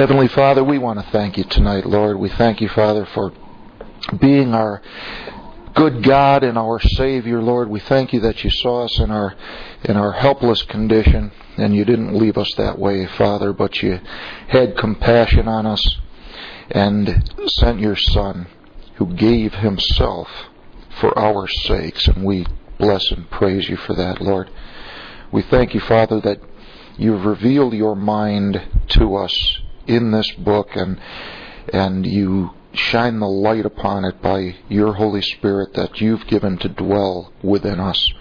Heavenly Father, we want to thank you tonight, Lord. We thank you, Father, for being our good God and our Savior, Lord. We thank you that you saw us in our in our helpless condition and you didn't leave us that way, Father, but you had compassion on us and sent your Son who gave himself for our sakes, and we bless and praise you for that, Lord. We thank you, Father, that you've revealed your mind to us in this book and and you shine the light upon it by your Holy Spirit that you've given to dwell within us.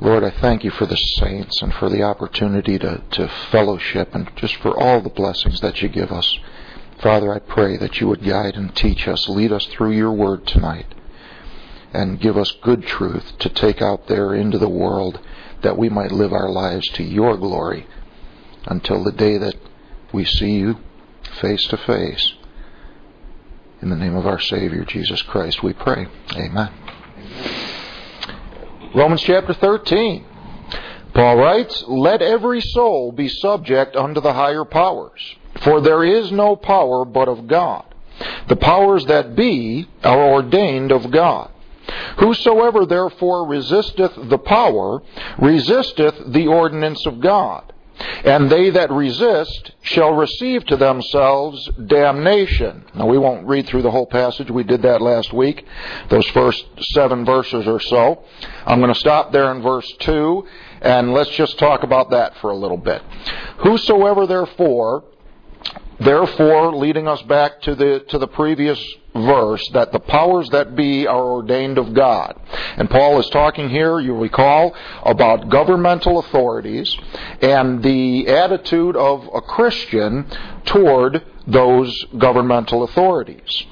Lord, I thank you for the saints and for the opportunity to, to fellowship and just for all the blessings that you give us. Father, I pray that you would guide and teach us, lead us through your word tonight, and give us good truth to take out there into the world that we might live our lives to your glory until the day that we see you face to face. In the name of our Savior, Jesus Christ, we pray. Amen. Romans chapter 13. Paul writes, Let every soul be subject unto the higher powers, for there is no power but of God. The powers that be are ordained of God. Whosoever therefore resisteth the power, resisteth the ordinance of God. And they that resist shall receive to themselves damnation. Now, we won't read through the whole passage. We did that last week, those first seven verses or so. I'm going to stop there in verse 2, and let's just talk about that for a little bit. Whosoever therefore Therefore, leading us back to the, to the previous verse, that the powers that be are ordained of God. And Paul is talking here, you recall, about governmental authorities and the attitude of a Christian toward those governmental authorities.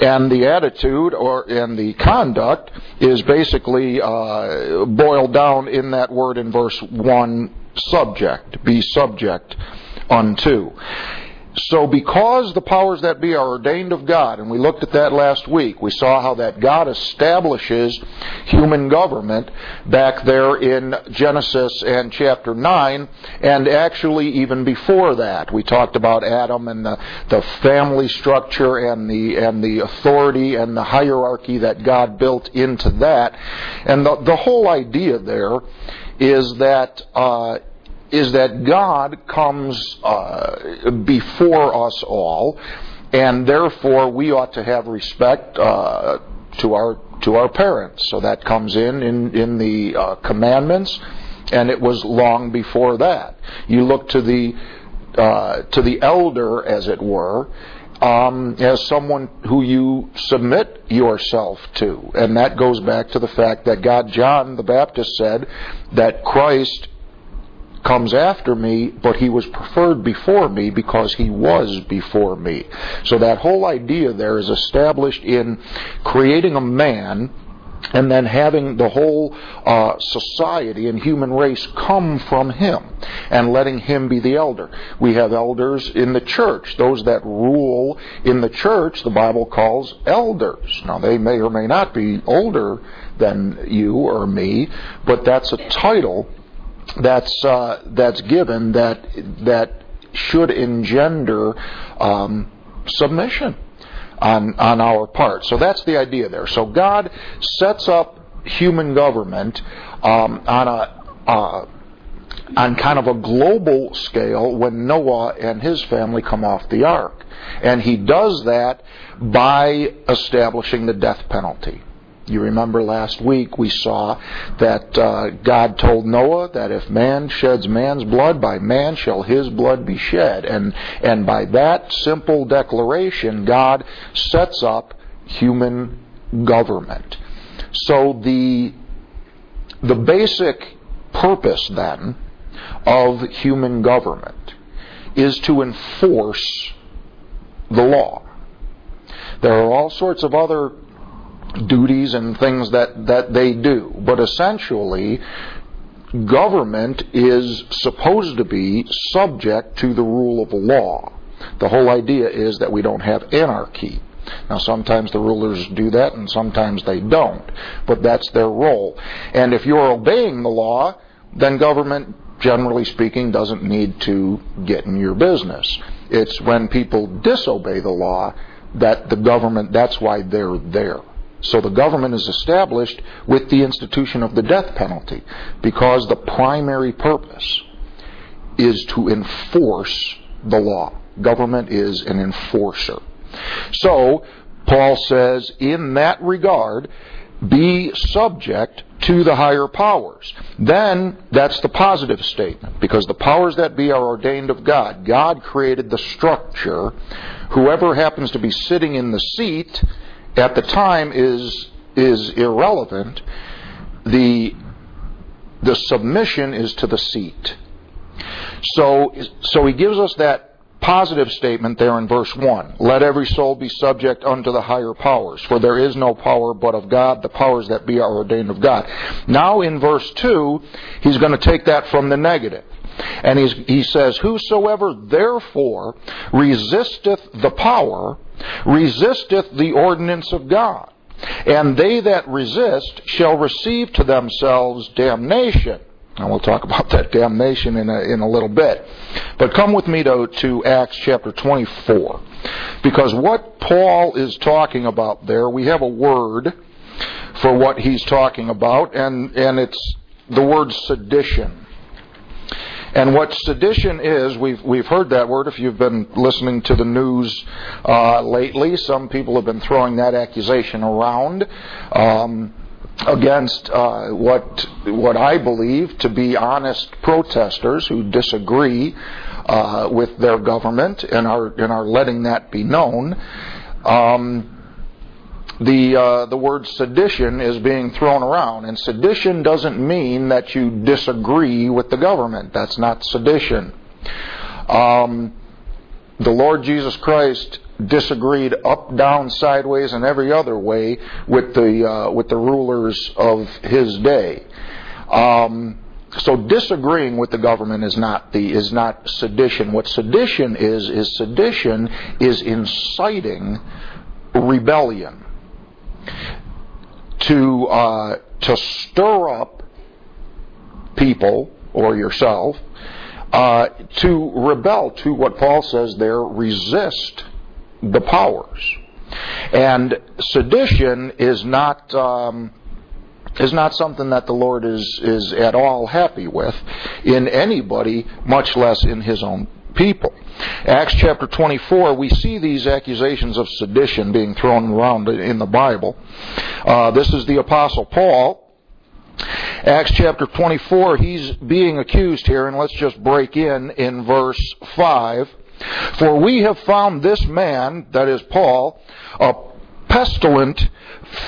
And the attitude or and the conduct is basically uh, boiled down in that word in verse 1 subject, be subject unto. So, because the powers that be are ordained of God, and we looked at that last week, we saw how that God establishes human government back there in Genesis and chapter 9, and actually even before that. We talked about Adam and the, the family structure and the, and the authority and the hierarchy that God built into that. And the, the whole idea there is that uh, is that God comes uh, before us all, and therefore we ought to have respect uh, to our to our parents. So that comes in in in the uh, commandments, and it was long before that. You look to the uh, to the elder, as it were. Um, as someone who you submit yourself to. And that goes back to the fact that God, John the Baptist said that Christ comes after me, but he was preferred before me because he was before me. So that whole idea there is established in creating a man and then having the whole uh, society and human race come from him and letting him be the elder. We have elders in the church. Those that rule in the church, the Bible calls elders. Now, they may or may not be older than you or me, but that's a title that's uh, that's given that that should engender um, submission on on our part. So that's the idea there. So God sets up human government um, on a uh, on kind of a global scale when Noah and his family come off the ark, and he does that by establishing the death penalty. You remember last week we saw that uh, God told Noah that if man sheds man's blood, by man shall his blood be shed. And, and by that simple declaration, God sets up human government. So the, the basic purpose then of human government is to enforce the law. There are all sorts of other duties and things that, that they do. But essentially, government is supposed to be subject to the rule of law. The whole idea is that we don't have anarchy. Now, sometimes the rulers do that and sometimes they don't, but that's their role. And if you're obeying the law, then government, generally speaking, doesn't need to get in your business. It's when people disobey the law that the government, that's why they're there. So the government is established with the institution of the death penalty because the primary purpose is to enforce the law. Government is an enforcer. So, Paul says, in that regard, be subject to the higher powers. Then that's the positive statement because the powers that be are ordained of God. God created the structure. Whoever happens to be sitting in the seat at the time is is irrelevant. The the submission is to the seat. So so he gives us that positive statement there in verse 1. Let every soul be subject unto the higher powers, for there is no power but of God, the powers that be are ordained of God. Now in verse 2, he's going to take that from the negative. And he says, Whosoever therefore resisteth the power, resisteth the ordinance of God. And they that resist shall receive to themselves damnation. And we'll talk about that damnation in a, in a little bit. But come with me to, to Acts chapter 24. Because what Paul is talking about there, we have a word for what he's talking about, and, and it's the word sedition. And what sedition is, we've we've heard that word. If you've been listening to the news uh, lately, some people have been throwing that accusation around. Um, against uh, what what I believe to be honest protesters who disagree uh, with their government and are and are letting that be known. Um, the uh, the word sedition is being thrown around, and sedition doesn't mean that you disagree with the government. That's not sedition. Um, the Lord Jesus Christ disagreed up, down, sideways, and every other way with the uh, with the rulers of his day. Um, so disagreeing with the government is not the is not sedition. What sedition is is sedition is inciting rebellion to uh, to stir up people or yourself uh, to rebel to what Paul says there resist the powers. And sedition is not um, is not something that the Lord is is at all happy with in anybody, much less in His own people. Acts chapter 24, we see these accusations of sedition being thrown around in the Bible. Uh, this is the Apostle Paul. Acts chapter 24, he's being accused here, and let's just break in in verse 5. For we have found this man, that is Paul, a pestilent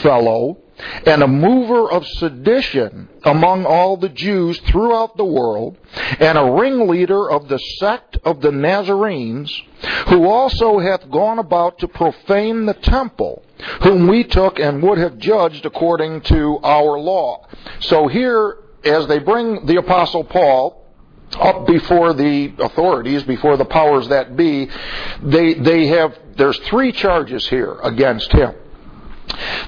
fellow and a mover of sedition among all the Jews throughout the world, and a ringleader of the sect of the Nazarenes, who also hath gone about to profane the temple, whom we took and would have judged according to our law. So here, as they bring the Apostle Paul, up before the authorities, before the powers that be, they, they have, there's three charges here against him.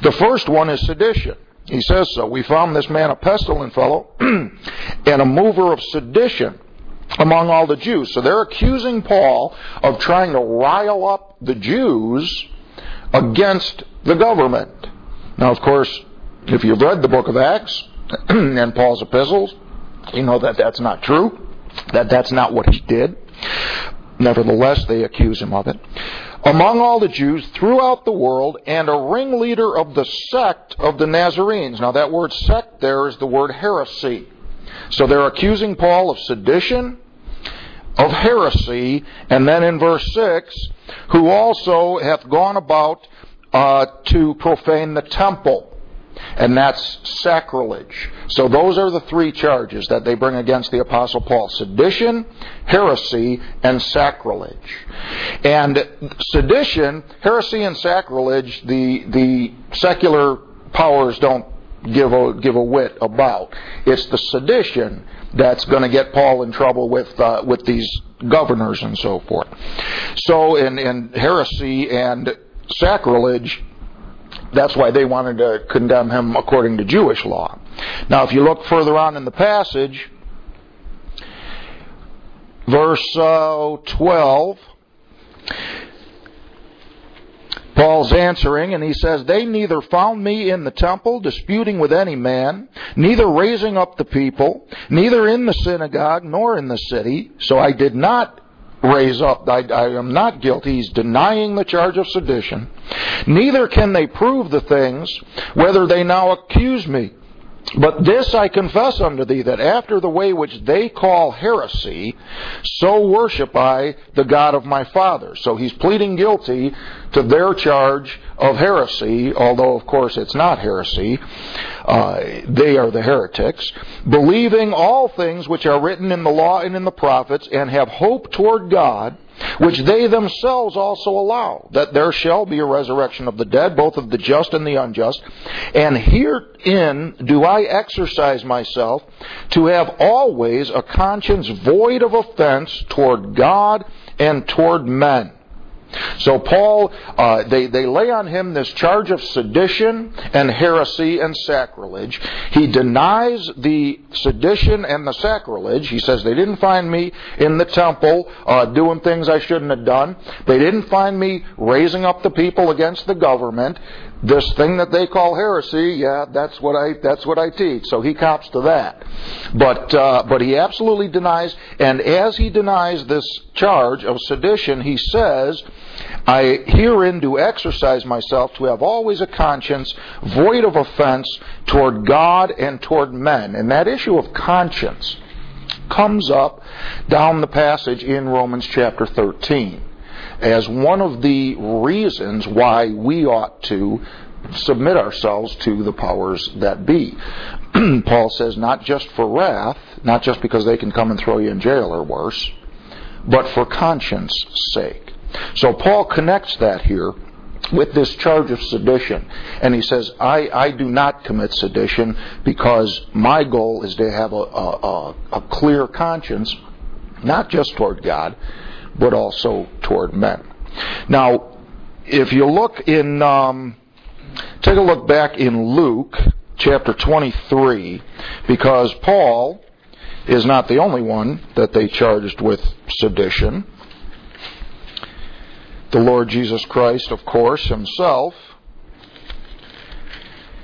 The first one is sedition. He says so. We found this man a pestilent fellow and a mover of sedition among all the Jews. So they're accusing Paul of trying to rile up the Jews against the government. Now, of course, if you've read the book of Acts and Paul's epistles, you know that that's not true that that's not what he did. Nevertheless, they accuse him of it. Among all the Jews throughout the world, and a ringleader of the sect of the Nazarenes. Now, that word sect there is the word heresy. So they're accusing Paul of sedition, of heresy, and then in verse 6, who also hath gone about uh, to profane the temple and that's sacrilege. So those are the three charges that they bring against the Apostle Paul sedition, heresy, and sacrilege. And sedition, heresy, and sacrilege, the, the secular powers don't give a, give a whit about. It's the sedition that's going to get Paul in trouble with, uh, with these governors and so forth. So in, in heresy and sacrilege, that's why they wanted to condemn him according to Jewish law. Now, if you look further on in the passage, verse uh, 12. Paul's answering, and he says, They neither found me in the temple disputing with any man, neither raising up the people, neither in the synagogue nor in the city, so I did not raise up. I, I, am not guilty. He's denying the charge of sedition. Neither can they prove the things, whether they now accuse me. But this I confess unto thee, that after the way which they call heresy, so worship I the God of my father. So he's pleading guilty to their charge of heresy, although of course it's not heresy. Uh, they are the heretics. Believing all things which are written in the law and in the prophets, and have hope toward God, which they themselves also allow, that there shall be a resurrection of the dead, both of the just and the unjust. And herein do I exercise myself to have always a conscience void of offense toward God and toward men. So Paul, uh, they, they lay on him this charge of sedition and heresy and sacrilege. He denies the sedition and the sacrilege. He says they didn't find me in the temple uh, doing things I shouldn't have done. They didn't find me raising up the people against the government this thing that they call heresy, yeah, that's what I that's what I teach. So he cops to that, but uh, but he absolutely denies, and as he denies this charge of sedition, he says, "I herein do exercise myself to have always a conscience void of offense toward God and toward men." And that issue of conscience comes up down the passage in Romans chapter 13 as one of the reasons why we ought to submit ourselves to the powers that be. Paul says, not just for wrath, not just because they can come and throw you in jail or worse, but for conscience sake. So Paul connects that here with this charge of sedition. And he says, I, I do not commit sedition because my goal is to have a, a, a clear conscience, not just toward God, but also toward men. Now, if you look in, um, take a look back in Luke chapter 23, because Paul is not the only one that they charged with sedition. The Lord Jesus Christ, of course, himself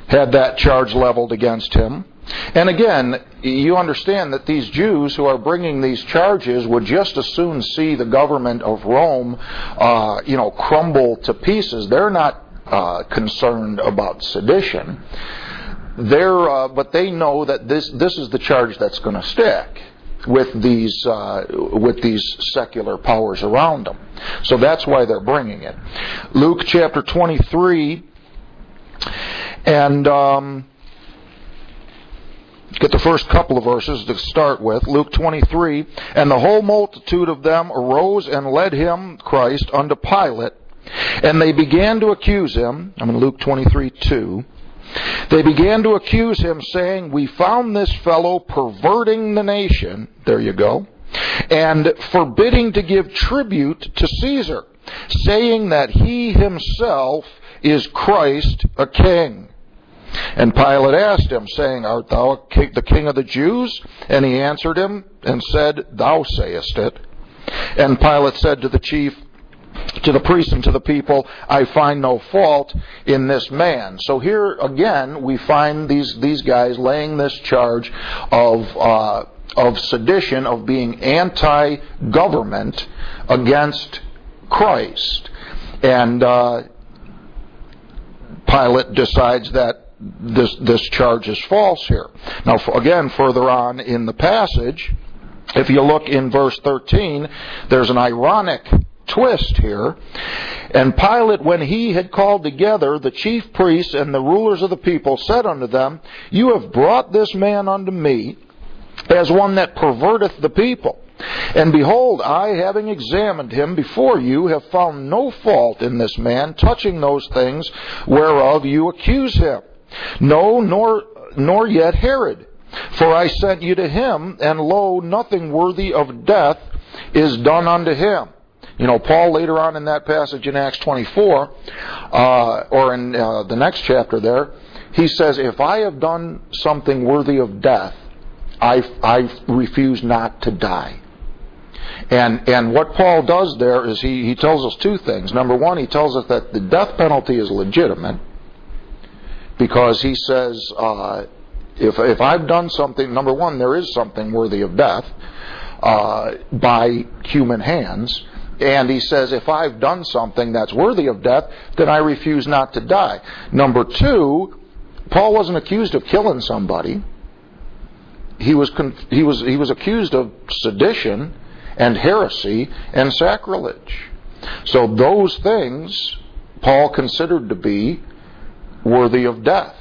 had that charge leveled against him. And again, you understand that these Jews who are bringing these charges would just as soon see the government of Rome, uh, you know, crumble to pieces. They're not uh, concerned about sedition. They're, uh, but they know that this this is the charge that's going to stick with these uh, with these secular powers around them. So that's why they're bringing it. Luke chapter 23 and. Um, Get the first couple of verses to start with. Luke 23. And the whole multitude of them arose and led him, Christ, unto Pilate. And they began to accuse him. I'm in Luke 23 2. They began to accuse him, saying, We found this fellow perverting the nation. There you go. And forbidding to give tribute to Caesar, saying that he himself is Christ a king. And Pilate asked him, saying, Art thou the king of the Jews? And he answered him and said, Thou sayest it. And Pilate said to the chief, to the priests and to the people, I find no fault in this man. So here again, we find these these guys laying this charge of uh, of sedition, of being anti-government against Christ, and uh, Pilate decides that this, this charge is false here. Now, again, further on in the passage, if you look in verse 13, there's an ironic twist here. And Pilate, when he had called together the chief priests and the rulers of the people, said unto them, You have brought this man unto me as one that perverteth the people. And behold, I, having examined him before you, have found no fault in this man touching those things whereof you accuse him. No, nor, nor yet Herod. For I sent you to him, and lo, nothing worthy of death is done unto him. You know, Paul later on in that passage in Acts 24, uh, or in uh, the next chapter there, he says, If I have done something worthy of death, I, I refuse not to die. And and what Paul does there is he, he tells us two things. Number one, he tells us that the death penalty is legitimate because he says uh, if if I've done something, number one, there is something worthy of death uh, by human hands. And he says, if I've done something that's worthy of death, then I refuse not to die. Number two, Paul wasn't accused of killing somebody. He was, he was, he was accused of sedition and heresy and sacrilege. So those things Paul considered to be worthy of death.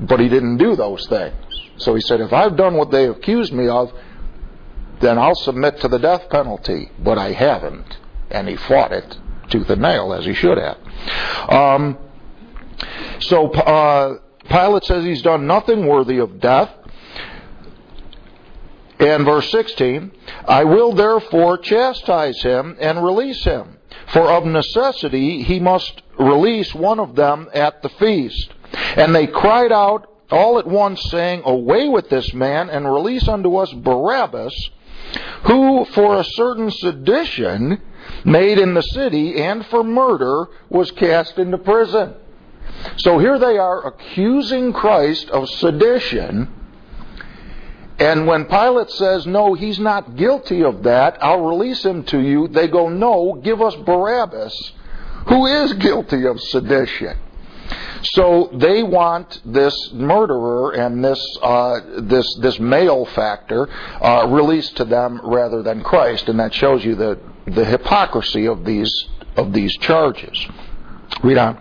But he didn't do those things. So he said, if I've done what they accused me of, then I'll submit to the death penalty. But I haven't. And he fought it tooth and nail, as he should have. Um, so uh, Pilate says he's done nothing worthy of death. And verse 16, I will therefore chastise him and release him, for of necessity he must release one of them at the feast. And they cried out all at once, saying, Away with this man, and release unto us Barabbas, who for a certain sedition made in the city and for murder was cast into prison. So here they are accusing Christ of sedition. And when Pilate says, No, he's not guilty of that, I'll release him to you, they go, No, give us Barabbas, who is guilty of sedition. So they want this murderer and this uh, this this malefactor uh, released to them rather than Christ, and that shows you the the hypocrisy of these of these charges. Read on.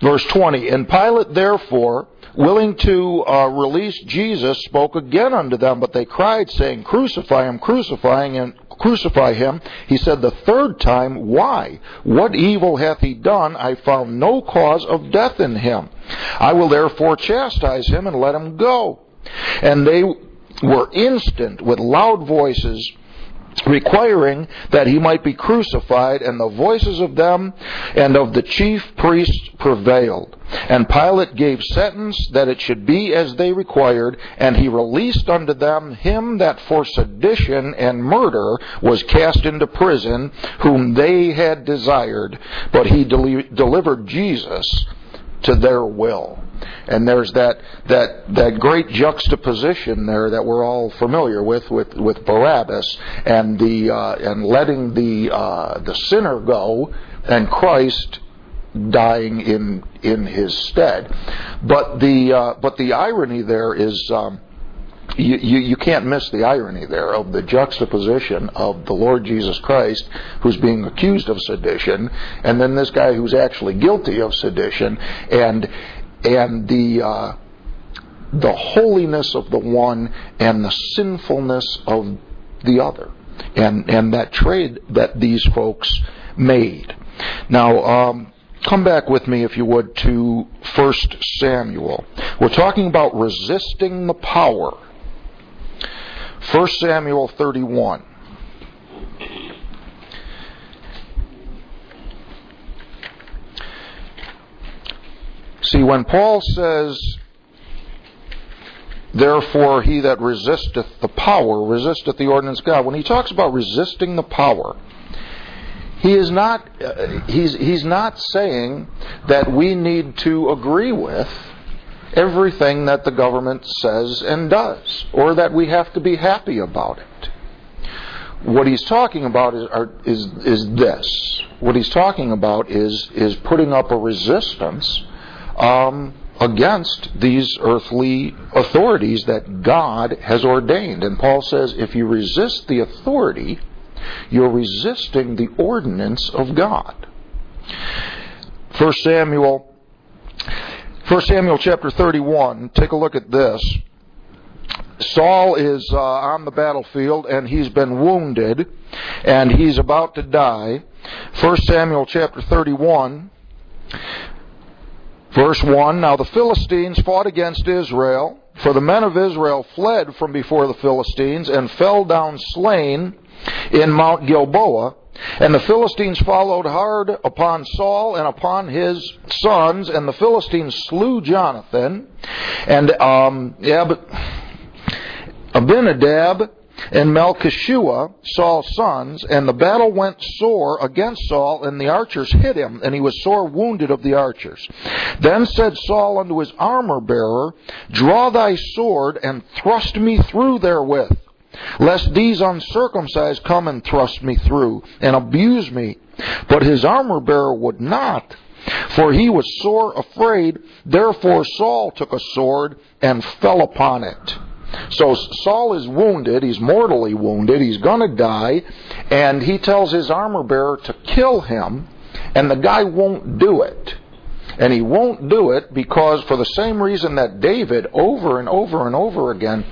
Verse 20, And Pilate therefore, willing to uh, release Jesus, spoke again unto them, but they cried, saying, Crucify him, crucifying him, crucify him. He said the third time, Why? What evil hath he done? I found no cause of death in him. I will therefore chastise him and let him go. And they were instant with loud voices requiring that he might be crucified, and the voices of them and of the chief priests prevailed. And Pilate gave sentence that it should be as they required, and he released unto them him that for sedition and murder was cast into prison, whom they had desired, but he delivered Jesus to their will. And there's that, that, that great juxtaposition there that we're all familiar with, with, with Barabbas and the, uh, and letting the, uh, the sinner go and Christ dying in, in his stead. But the, uh, but the irony there is, um, you, you, you, can't miss the irony there of the juxtaposition of the Lord Jesus Christ, who's being accused of sedition, and then this guy who's actually guilty of sedition, and and the uh, the holiness of the one and the sinfulness of the other, and and that trade that these folks made. Now. Um, come back with me, if you would, to 1 Samuel. We're talking about resisting the power 1 Samuel 31. See, when Paul says, Therefore, he that resisteth the power resisteth the ordinance of God, when he talks about resisting the power, he is not, uh, he's, he's not saying that we need to agree with everything that the government says and does, or that we have to be happy about it. What he's talking about is, are, is, is this. What he's talking about is, is putting up a resistance um, against these earthly authorities that God has ordained. And Paul says if you resist the authority, you're resisting the ordinance of God. 1 Samuel 1 Samuel chapter 31, take a look at this. Saul is uh, on the battlefield and he's been wounded and he's about to die. 1 Samuel chapter 31, verse 1 Now the Philistines fought against Israel, for the men of Israel fled from before the Philistines and fell down slain in Mount Gilboa. And the Philistines followed hard upon Saul and upon his sons, and the Philistines slew Jonathan. And um, but Abinadab and Melchishua, Saul's sons, and the battle went sore against Saul, and the archers hit him, and he was sore wounded of the archers. Then said Saul unto his armor bearer, Draw thy sword, and thrust me through therewith, lest these uncircumcised come and thrust me through, and abuse me. But his armor bearer would not. For he was sore afraid, therefore Saul took a sword and fell upon it. So Saul is wounded, he's mortally wounded, he's going to die, and he tells his armor bearer to kill him, and the guy won't do it. And he won't do it because, for the same reason that David, over and over and over again,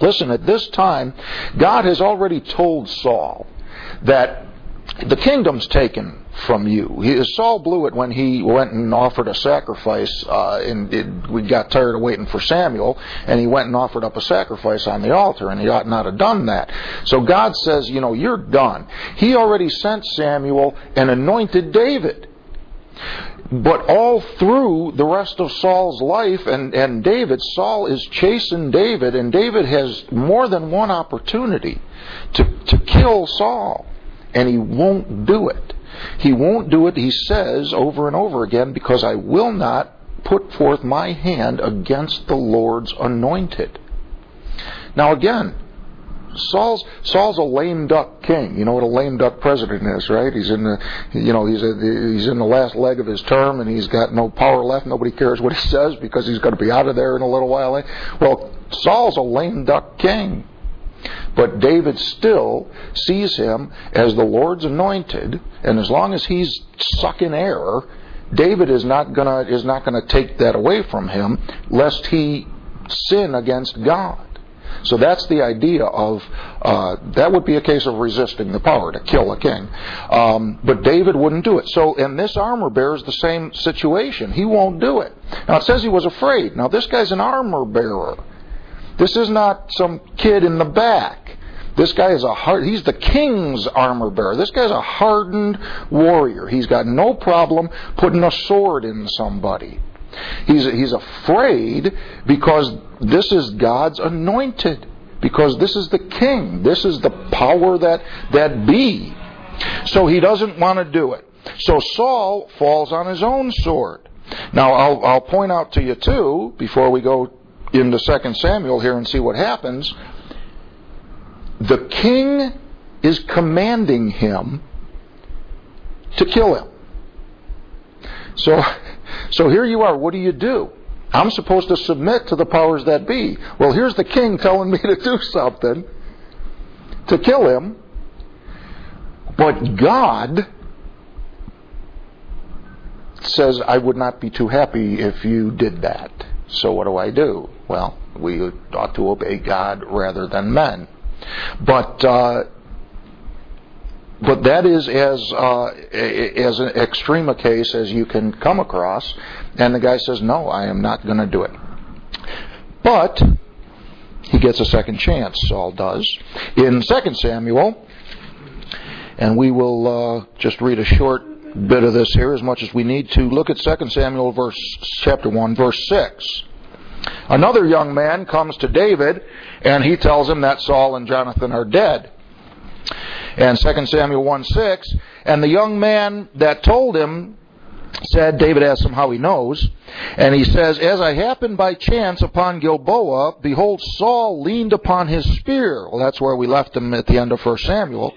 listen, at this time, God has already told Saul that the kingdom's taken from you. He, Saul blew it when he went and offered a sacrifice, uh, and it, we got tired of waiting for Samuel, and he went and offered up a sacrifice on the altar, and he ought not have done that. So God says, you know, you're done. He already sent Samuel and anointed David. But all through the rest of Saul's life and, and David, Saul is chasing David, and David has more than one opportunity to, to kill Saul, and he won't do it. He won't do it, he says over and over again, because I will not put forth my hand against the Lord's anointed. Now again, Saul's Saul's a lame duck king. You know what a lame duck president is, right? He's in the you know he's a, he's in the last leg of his term and he's got no power left. Nobody cares what he says because he's going to be out of there in a little while. Eh? Well, Saul's a lame duck king. But David still sees him as the Lord's anointed, and as long as he's sucking air, David is not gonna is not gonna take that away from him, lest he sin against God. So that's the idea of uh, that would be a case of resisting the power to kill a king. Um, but David wouldn't do it. So, and this armor bearer is the same situation. He won't do it. Now it says he was afraid. Now this guy's an armor bearer. This is not some kid in the back. This guy is a hard, he's the king's armor bearer. This guy's a hardened warrior. He's got no problem putting a sword in somebody. He's, he's afraid because this is God's anointed. Because this is the king. This is the power that, that be. So he doesn't want to do it. So Saul falls on his own sword. Now I'll, I'll point out to you too, before we go into 2 Samuel here and see what happens, the king is commanding him to kill him. So, so here you are. What do you do? I'm supposed to submit to the powers that be. Well, here's the king telling me to do something to kill him. But God says, I would not be too happy if you did that. So what do I do? Well, we ought to obey God rather than men. But uh, but that is as uh, as an extreme a case as you can come across. And the guy says, "No, I am not going to do it." But he gets a second chance. Saul does in Second Samuel, and we will uh, just read a short bit of this here as much as we need to. Look at 2 Samuel verse chapter 1 verse 6. Another young man comes to David and he tells him that Saul and Jonathan are dead. And 2 Samuel 1 6, and the young man that told him said, David asked him how he knows, and he says, As I happened by chance upon Gilboa, behold, Saul leaned upon his spear. Well, that's where we left him at the end of 1 Samuel.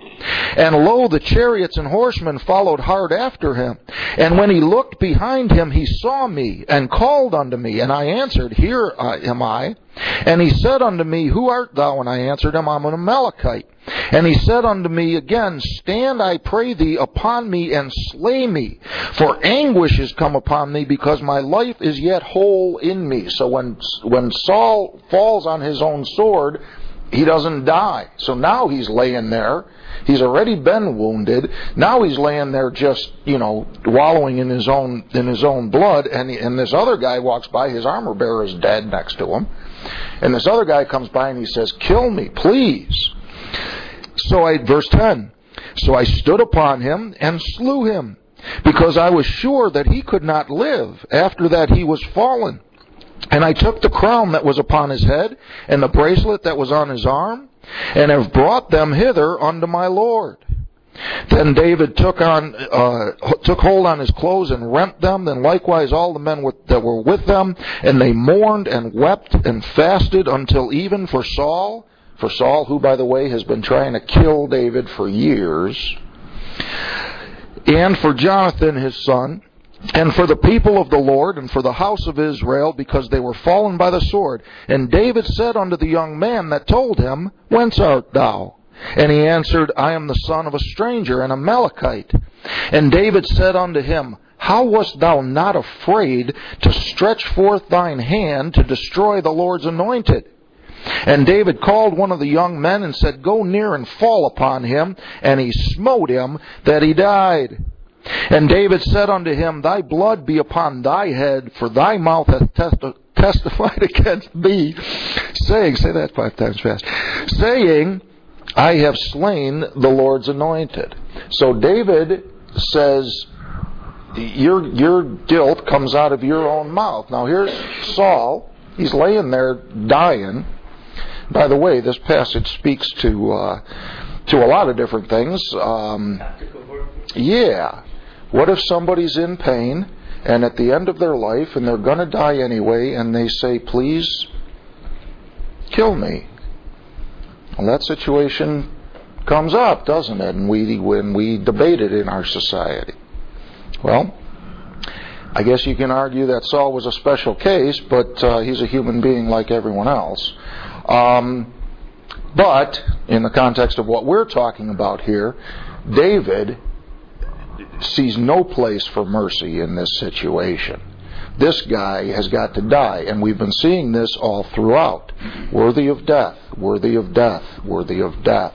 And lo, the chariots and horsemen followed hard after him. And when he looked behind him, he saw me, and called unto me, and I answered, Here uh, am I. And he said unto me, Who art thou? And I answered him, I'm an Amalekite. And he said unto me again, Stand, I pray thee, upon me and slay me, for anguish is come upon me, because my life is yet whole in me. So when when Saul falls on his own sword, he doesn't die. So now he's laying there. He's already been wounded. Now he's laying there just, you know, wallowing in his own in his own blood and he, and this other guy walks by, his armor bearer is dead next to him. And this other guy comes by and he says, "Kill me, please." So I, verse 10, so I stood upon him and slew him, because I was sure that he could not live after that he was fallen. And I took the crown that was upon his head, and the bracelet that was on his arm, and have brought them hither unto my Lord. Then David took on uh, took hold on his clothes and rent them. Then likewise all the men with, that were with them, and they mourned and wept and fasted until even for Saul, for Saul, who by the way has been trying to kill David for years, and for Jonathan his son, and for the people of the Lord, and for the house of Israel, because they were fallen by the sword. And David said unto the young man that told him, Whence art thou? And he answered, I am the son of a stranger, an Amalekite. And David said unto him, How wast thou not afraid to stretch forth thine hand to destroy the Lord's anointed? And David called one of the young men and said, Go near and fall upon him. And he smote him that he died. And David said unto him, Thy blood be upon thy head, for thy mouth hath testi- testified against thee, saying, say that five times fast, saying, I have slain the Lord's anointed. So David says, your, your guilt comes out of your own mouth. Now here's Saul. He's laying there dying. By the way, this passage speaks to uh, to a lot of different things. Um, yeah. What if somebody's in pain and at the end of their life and they're going to die anyway and they say, please kill me? Well, that situation comes up, doesn't it? And we, when we debate it in our society. Well, I guess you can argue that Saul was a special case, but uh, he's a human being like everyone else. Um, but in the context of what we're talking about here, David sees no place for mercy in this situation. This guy has got to die, and we've been seeing this all throughout. Worthy of death, worthy of death, worthy of death.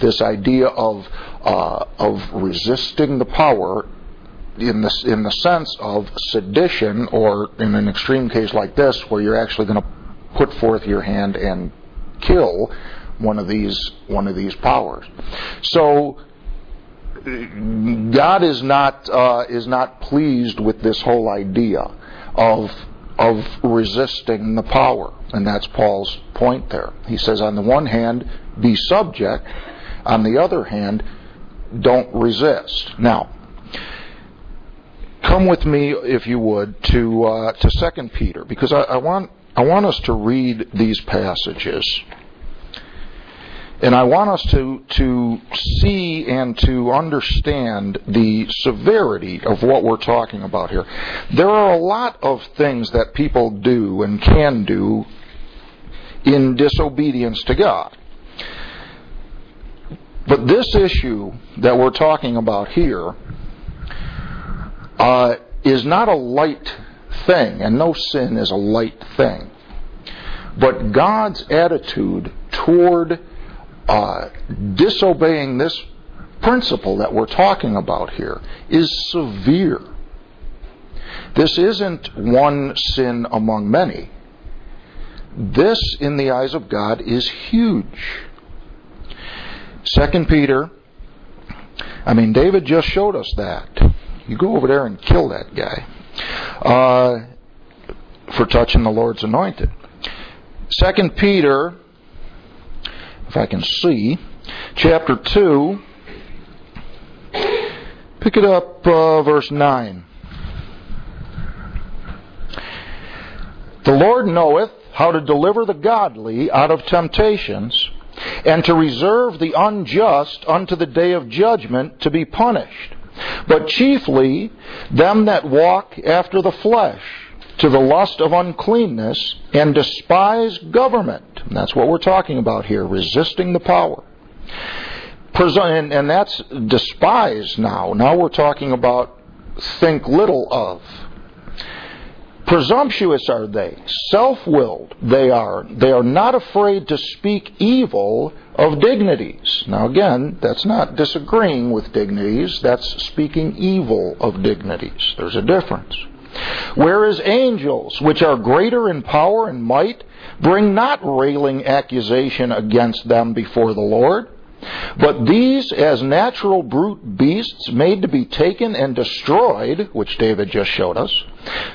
This idea of uh, of resisting the power in the in the sense of sedition, or in an extreme case like this, where you're actually going to put forth your hand and kill one of these one of these powers. So God is not uh, is not pleased with this whole idea of of resisting the power, and that's Paul's point there. He says, on the one hand, be subject; on the other hand, don't resist. Now, come with me, if you would, to uh, to Second Peter, because I, I want I want us to read these passages and I want us to, to see and to understand the severity of what we're talking about here. There are a lot of things that people do and can do in disobedience to God. But this issue that we're talking about here uh, is not a light thing, and no sin is a light thing. But God's attitude toward uh, disobeying this principle that we're talking about here is severe. This isn't one sin among many. This, in the eyes of God, is huge. Second Peter, I mean, David just showed us that. You go over there and kill that guy uh, for touching the Lord's anointed. Second Peter if I can see, chapter 2. Pick it up, uh, verse 9. The Lord knoweth how to deliver the godly out of temptations, and to reserve the unjust unto the day of judgment to be punished, but chiefly them that walk after the flesh to the lust of uncleanness and despise government. And that's what we're talking about here, resisting the power. And, and that's despise now. Now we're talking about think little of. Presumptuous are they, self willed they are. They are not afraid to speak evil of dignities. Now, again, that's not disagreeing with dignities, that's speaking evil of dignities. There's a difference. Whereas angels, which are greater in power and might, bring not railing accusation against them before the Lord. But these, as natural brute beasts made to be taken and destroyed, which David just showed us,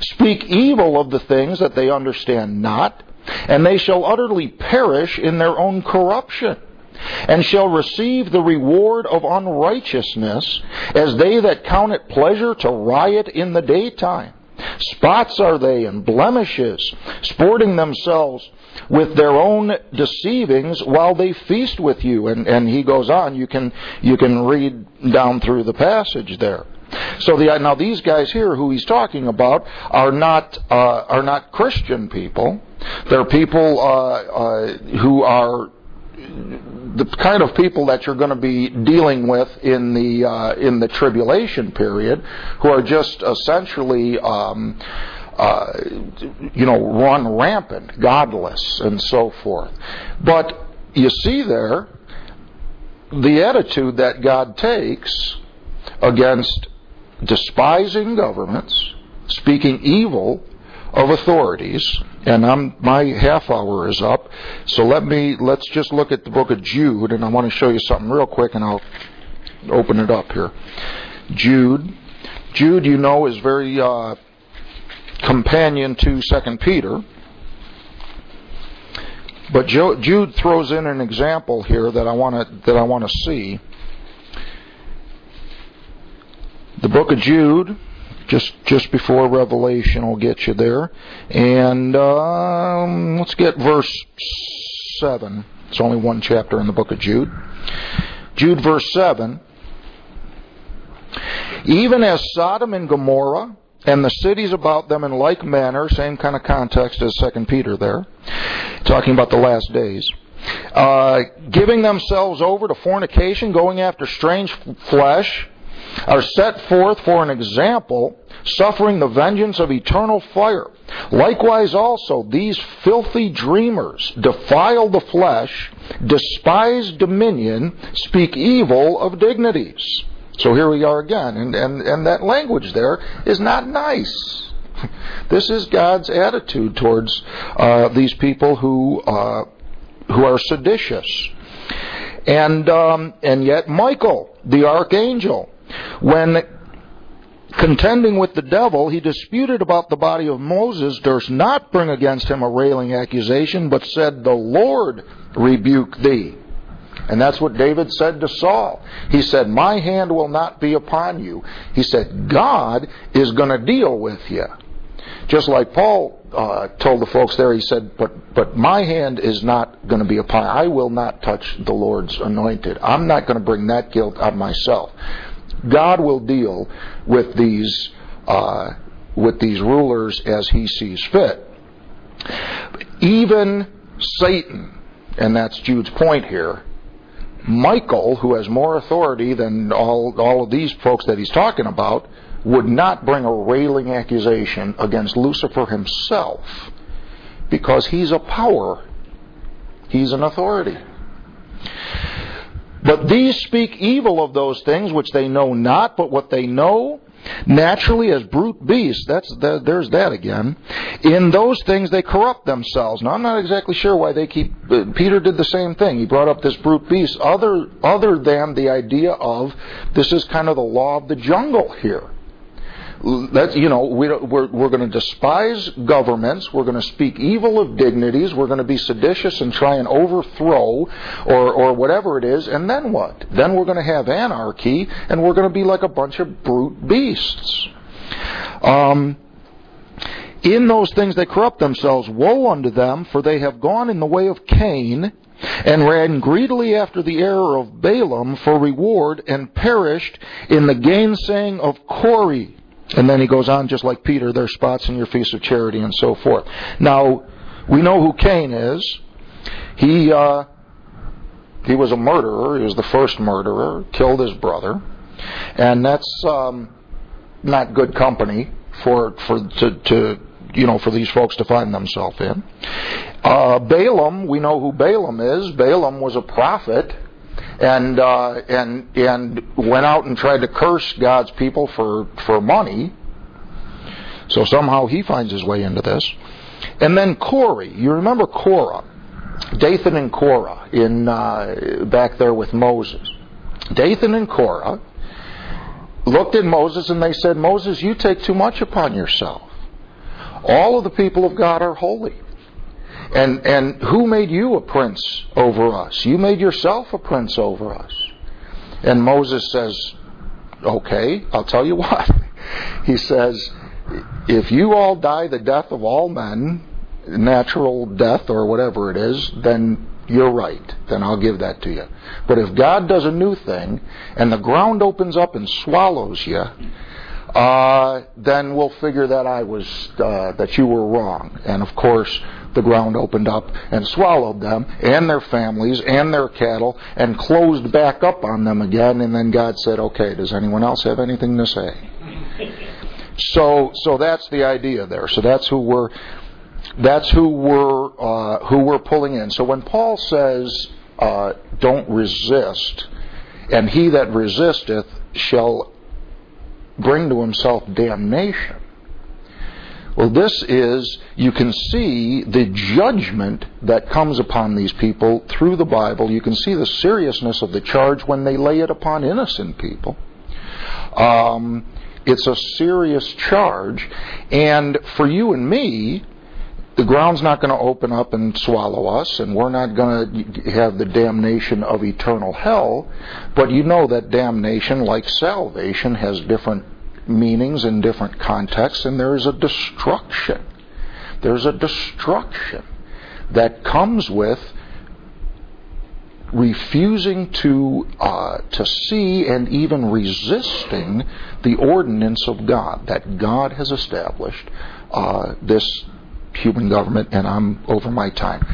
speak evil of the things that they understand not, and they shall utterly perish in their own corruption and shall receive the reward of unrighteousness, as they that count it pleasure to riot in the daytime. Spots are they and blemishes, sporting themselves with their own deceivings while they feast with you. And, and he goes on. You can you can read down through the passage there. So the, now these guys here, who he's talking about, are not uh, are not Christian people. They're people uh, uh, who are the kind of people that you're going to be dealing with in the uh, in the tribulation period, who are just essentially. Um, uh, you know, run rampant, godless, and so forth. But you see there the attitude that God takes against despising governments, speaking evil of authorities, and I'm, my half hour is up. So let me let's just look at the book of Jude, and I want to show you something real quick, and I'll open it up here. Jude, Jude, you know, is very uh, companion to Second Peter. But Jude throws in an example here that I want to that I want to see. The book of Jude, just just before Revelation will get you there. And um, let's get verse seven. It's only one chapter in the book of Jude. Jude verse seven. Even as Sodom and Gomorrah and the cities about them in like manner, same kind of context as Second Peter there, talking about the last days. Uh, giving themselves over to fornication, going after strange flesh, are set forth for an example, suffering the vengeance of eternal fire. Likewise also, these filthy dreamers defile the flesh, despise dominion, speak evil of dignities. So here we are again, and, and, and that language there is not nice. This is God's attitude towards uh, these people who uh, who are seditious, and um, and yet Michael, the archangel, when contending with the devil, he disputed about the body of Moses, durst not bring against him a railing accusation, but said, The Lord rebuke thee. And that's what David said to Saul. He said, My hand will not be upon you. He said, God is going to deal with you. Just like Paul uh, told the folks there, he said, but, but my hand is not going to be upon, I will not touch the Lord's anointed. I'm not going to bring that guilt on myself. God will deal with these uh, with these rulers as He sees fit. Even Satan, and that's Jude's point here. Michael, who has more authority than all all of these folks that he's talking about, would not bring a railing accusation against Lucifer himself because he's a power. He's an authority. But these speak evil of those things which they know not, but what they know naturally as brute beasts. That's there's that again. In those things they corrupt themselves. Now I'm not exactly sure why they keep. Uh, Peter did the same thing. He brought up this brute beast, other other than the idea of this is kind of the law of the jungle here that's you know we we're we're going to despise governments. We're going to speak evil of dignities. We're going to be seditious and try and overthrow or or whatever it is. And then what? Then we're going to have anarchy, and we're going to be like a bunch of brute beasts. Um, in those things they corrupt themselves. Woe unto them, for they have gone in the way of Cain, and ran greedily after the error of Balaam for reward, and perished in the gainsaying of Core. And then he goes on, just like Peter, there's spots in your feast of charity and so forth. Now, we know who Cain is. He, uh, he was a murderer. He was the first murderer, killed his brother. And that's um, not good company for, for to, to, you know, for these folks to find themselves in. Uh, Balaam, we know who Balaam is. Balaam was a prophet and uh, and and went out and tried to curse God's people for for money. So somehow he finds his way into this. And then Corey, you remember Korah. Dathan and Korah in uh, back there with Moses. Dathan and Korah looked at Moses and they said, Moses, you take too much upon yourself. All of the people of God are holy. And, and who made you a prince over us? You made yourself a prince over us. And Moses says, okay, I'll tell you what. He says, if you all die the death of all men, natural death or whatever it is, then you're right. Then I'll give that to you. But if God does a new thing and the ground opens up and swallows you, uh, then we'll figure that I was uh, that you were wrong. And of course, the ground opened up and swallowed them and their families and their cattle and closed back up on them again. And then God said, "Okay, does anyone else have anything to say?" So, so that's the idea there. So that's who we're that's who we're uh, who we're pulling in. So when Paul says, uh, "Don't resist," and he that resisteth shall bring to himself damnation. Well, this is, you can see the judgment that comes upon these people through the Bible. You can see the seriousness of the charge when they lay it upon innocent people. Um, it's a serious charge. And for you and me, the ground's not going to open up and swallow us, and we're not going to have the damnation of eternal hell. But you know that damnation, like salvation, has different meanings in different contexts, and there is a destruction. There's a destruction that comes with refusing to uh, to see and even resisting the ordinance of God that God has established. Uh, this human government, and I'm over my time.